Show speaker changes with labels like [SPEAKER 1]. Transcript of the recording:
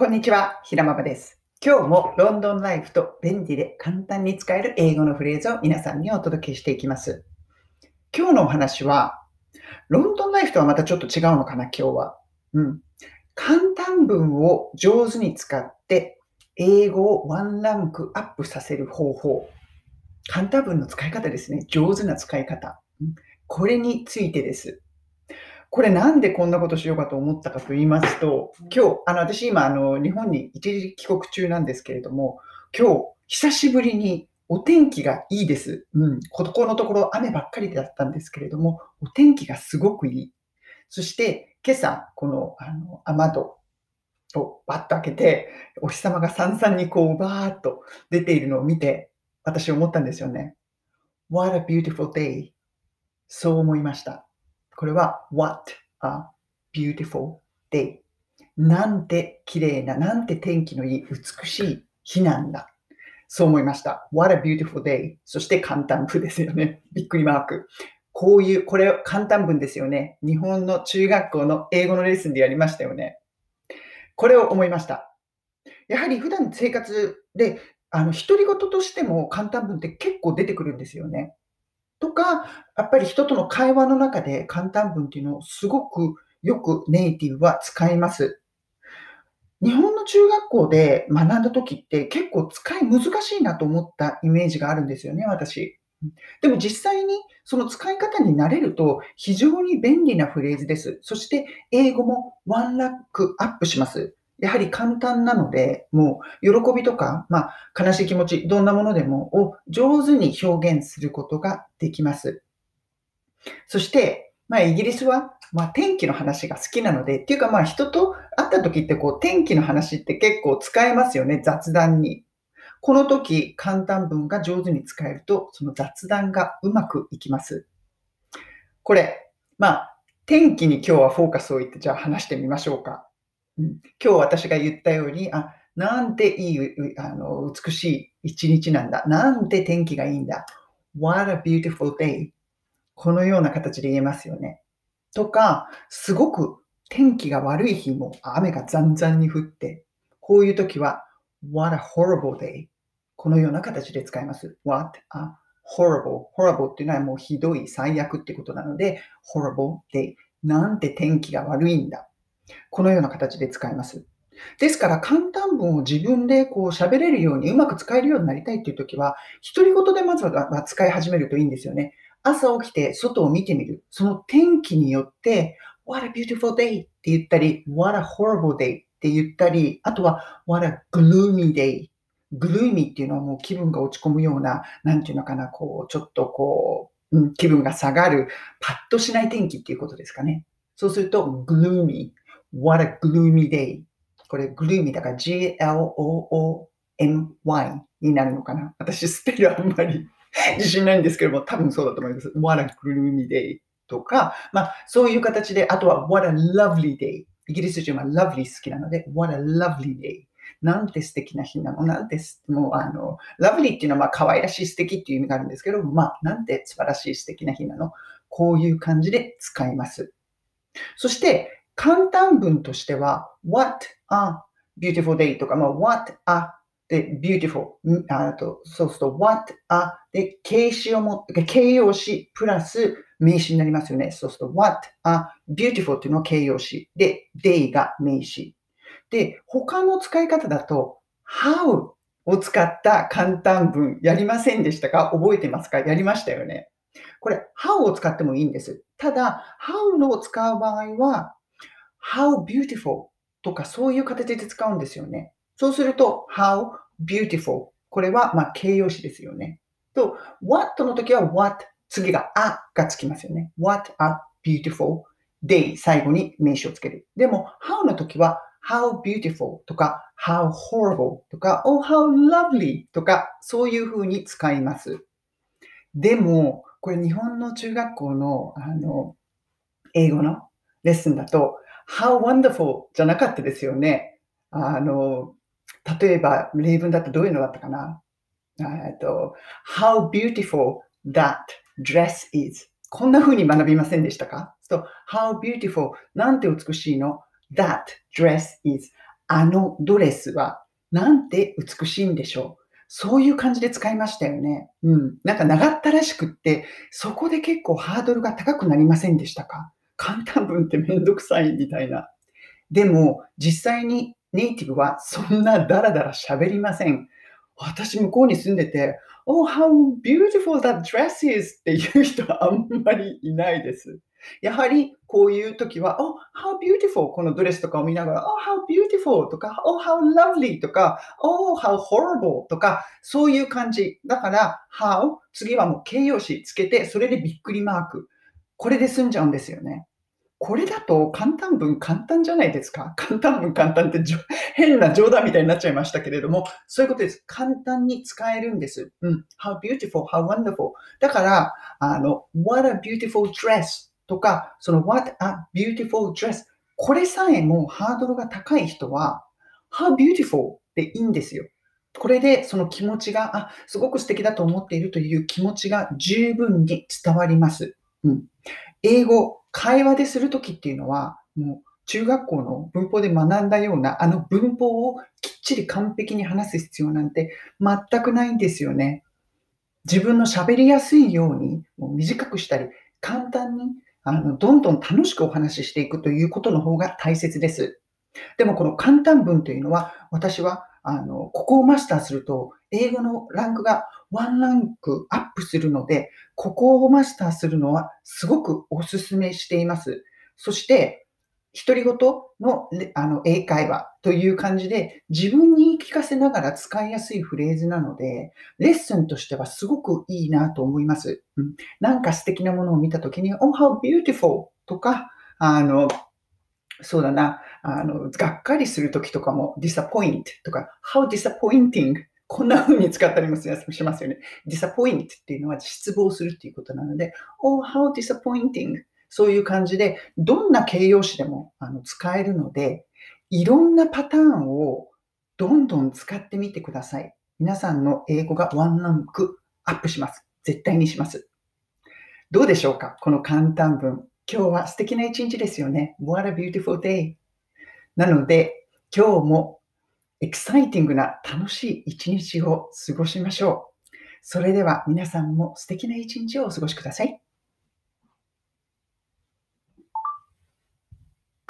[SPEAKER 1] こんにちは、平ママです。今日もロンドンライフと便利で簡単に使える英語のフレーズを皆さんにお届けしていきます。今日のお話は、ロンドンライフとはまたちょっと違うのかな、今日は。うん。簡単文を上手に使って、英語をワンランクアップさせる方法。簡単文の使い方ですね。上手な使い方。これについてです。これなんでこんなことしようかと思ったかと言いますと、今日、あの、私今、あの、日本に一時帰国中なんですけれども、今日、久しぶりにお天気がいいです。うん。ここのところ雨ばっかりだったんですけれども、お天気がすごくいい。そして、今朝、この、あの、雨戸をバッと開けて、お日様がさんさんにこう、バーッと出ているのを見て、私思ったんですよね。What a beautiful day. そう思いました。これは What a beautiful day. なんて綺麗な、なんて天気のいい、美しい日なんだ。そう思いました。What a beautiful day. そして簡単文ですよね。びっくりマーク。こういう、これ簡単文ですよね。日本の中学校の英語のレッスンでやりましたよね。これを思いました。やはり普段生活で、あの、独り言としても簡単文って結構出てくるんですよね。とか、やっぱり人との会話の中で簡単文っていうのをすごくよくネイティブは使います。日本の中学校で学んだ時って結構使い難しいなと思ったイメージがあるんですよね、私。でも実際にその使い方に慣れると非常に便利なフレーズです。そして英語もワンラックアップします。やはり簡単なので、もう喜びとか、まあ、悲しい気持ち、どんなものでもを上手に表現することができます。そして、まあ、イギリスは、まあ、天気の話が好きなので、っていうか、まあ、人と会った時って、こう、天気の話って結構使えますよね、雑談に。この時、簡単文が上手に使えると、その雑談がうまくいきます。これ、まあ、天気に今日はフォーカスを置いて、じゃあ話してみましょうか。今日私が言ったように、あ、なんていい、あの、美しい一日なんだ。なんて天気がいいんだ。What a beautiful day. このような形で言えますよね。とか、すごく天気が悪い日も雨がざんざんに降って、こういう時は What a horrible day. このような形で使います。What a horrible. horrible っていうのはもうひどい、最悪ってことなので、horrible day. なんて天気が悪いんだ。このような形で使います。ですから、簡単文を自分でこう喋れるように、うまく使えるようになりたいというときは、独り言でまずは使い始めるといいんですよね。朝起きて外を見てみる。その天気によって、What a beautiful day って言ったり、What a horrible day って言ったり、あとは What a gloomy day。gloomy っていうのはもう気分が落ち込むような、なんていうのかな、こう、ちょっとこう、気分が下がる、パッとしない天気っていうことですかね。そうすると、gloomy。What a gloomy day. これ、gloomy だから G-L-O-O-M-Y になるのかな私、スペルあんまり 自信ないんですけども、多分そうだと思います。What a gloomy day とか、まあ、そういう形で、あとは What a lovely day。イギリス人は lovely 好きなので、What a lovely day。なんて素敵な日なの？なんてす、もう、あの、lovely っていうのは、まあ、可愛らしい素敵っていう意味があるんですけど、まあ、なんて素晴らしい素敵な日なの？こういう感じで使います。そして、簡単文としては、what a beautiful day とか、まあ、what a で beautiful あと、そうすると what a で形詞をも形容詞プラス名詞になりますよね。そうすると what a beautiful っていうのは形容詞で day が名詞。で、他の使い方だと how を使った簡単文やりませんでしたか？覚えてますか？やりましたよね。これ how を使ってもいいんです。ただ how のを使う場合は how beautiful とかそういう形で使うんですよね。そうすると how beautiful これはま形容詞ですよね。と what の時は what 次が a がつきますよね。what a beautiful day 最後に名詞をつける。でも how の時は how beautiful とか how horrible とか oh how lovely とかそういう風に使います。でも、これ日本の中学校のあの英語のレッスンだと how wonderful じゃなかったですよね。あの、例えば例文だとどういうのだったかな？えっと how beautiful that dress is こんな風に学びませんでしたか？そう how beautiful なんて美しいの？That dress is あのドレスはなんて美しいんでしょう？そういう感じで使いましたよね。うん。なんか長ったらしくって、そこで結構ハードルが高くなりませんでしたか？簡単文ってめんどくさいみたいな。でも、実際にネイティブはそんなダラダラ喋りません。私向こうに住んでて、Oh, how beautiful that dress is! っていう人はあんまりいないです。やはりこういう時は、Oh, how beautiful! このドレスとかを見ながら、Oh, how beautiful! とか、Oh, how lovely! とか、Oh, how horrible! とか、そういう感じ。だから、how 次はもう形容詞つけて、それでびっくりマーク。これで済んじゃうんですよね。これだと簡単文簡単じゃないですか？簡単文簡単って変な冗談みたいになっちゃいましたけれども、そういうことです。簡単に使えるんです。うん。how beautiful, how wonderful. だから、あの、what a beautiful dress とか、その what a beautiful dress これさえもハードルが高い人は、how beautiful でいいんですよ。これでその気持ちが、あ、すごく素敵だと思っているという気持ちが十分に伝わります。うん。英語、会話でするときっていうのは、もう中学校の文法で学んだような、あの文法をきっちり完璧に話す必要なんて全くないんですよね。自分の喋りやすいようにもう短くしたり、簡単にあのどんどん楽しくお話ししていくということの方が大切です。でもこの簡単文というのは、私はあのここをマスターすると、英語のランクがワンランクアップするので、ここをマスターするのはすごくお勧めしています。そして、独り言のあの英会話という感じで自分に言い聞かせながら使いやすいフレーズなので、レッスンとしてはすごくいいなと思います。うん、なんか素敵なものを見たときに、Oh, how beautiful! とか、あの、そうだな、あの、がっかりするときとかも disappoint とか how disappointing こんな風に使ったりもしますよね。disappoint っていうのは失望するっていうことなので、oh, how disappointing そういう感じで、どんな形容詞でもあの使えるので、いろんなパターンをどんどん使ってみてください。皆さんの英語がワンランクアップします。絶対にします。どうでしょうか？この簡単文。今日は素敵な一日ですよね。What a beautiful day. なので、今日もエキサイティングな楽しい一日を過ごしましょう。それでは皆さんも素敵な一日をお過ごしください。